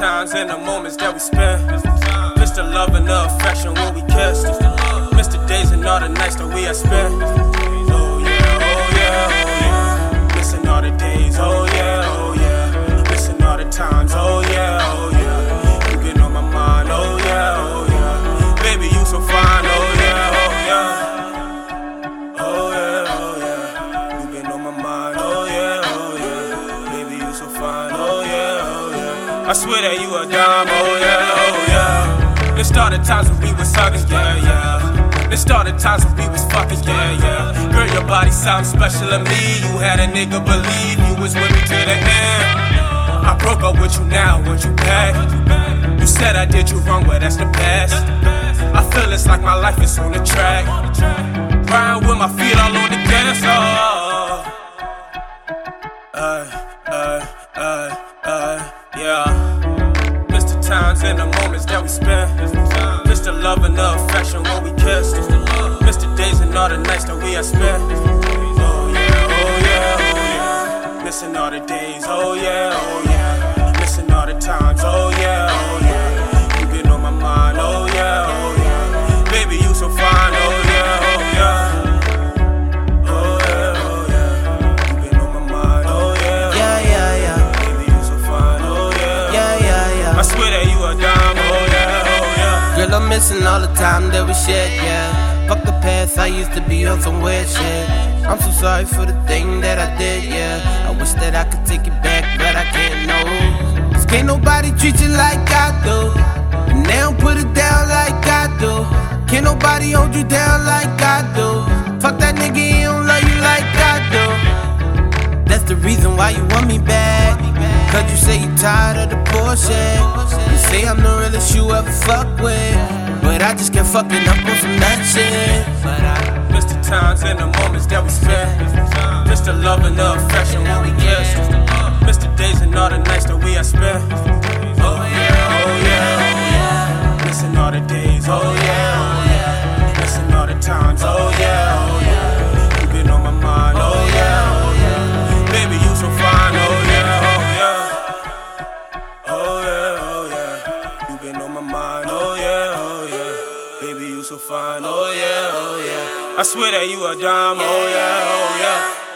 times and the moments that we spent. Missed the love and the affection when we kissed. Missed the days and all the nights that we had spent. I swear that you a dime, oh yeah, oh yeah. Let's times when we was hugging, yeah, yeah. Let's times when we was fucking, yeah, yeah. Girl, your body sounds special to me. You had a nigga believe you was with me to the end. I broke up with you now, want you back? You said I did you wrong, but that's the past. I feel it's like my life is on the track. Riding with my feet all Times and the moments that we spent. Mr. Love and the affection when we kissed. Mr. Days and all the nights that we have spent. Oh yeah, oh yeah, oh yeah. Missing all the days, oh yeah, oh yeah. I'm missing all the time that we shared, yeah. Fuck the past, I used to be on some weird shit. I'm so sorry for the thing that I did, yeah. I wish that I could take it back, but I can't, no. Cause can't nobody treat you like I do. And they don't put it down like I do. Can't nobody hold you down like I do. Fuck that nigga, the reason why you want me back. Cause you say you tired of the bullshit. You say I'm the realest you ever fuck with. But I just can't fucking up on some nut shit. But I Mr. Times and the moments that we spent. Mr. Love and the affection when we kissed. Mr. Days and all the nights that we have spent. Oh yeah, oh yeah. Baby, you so fine, oh yeah, oh yeah. I swear that you a dime, oh yeah, oh yeah.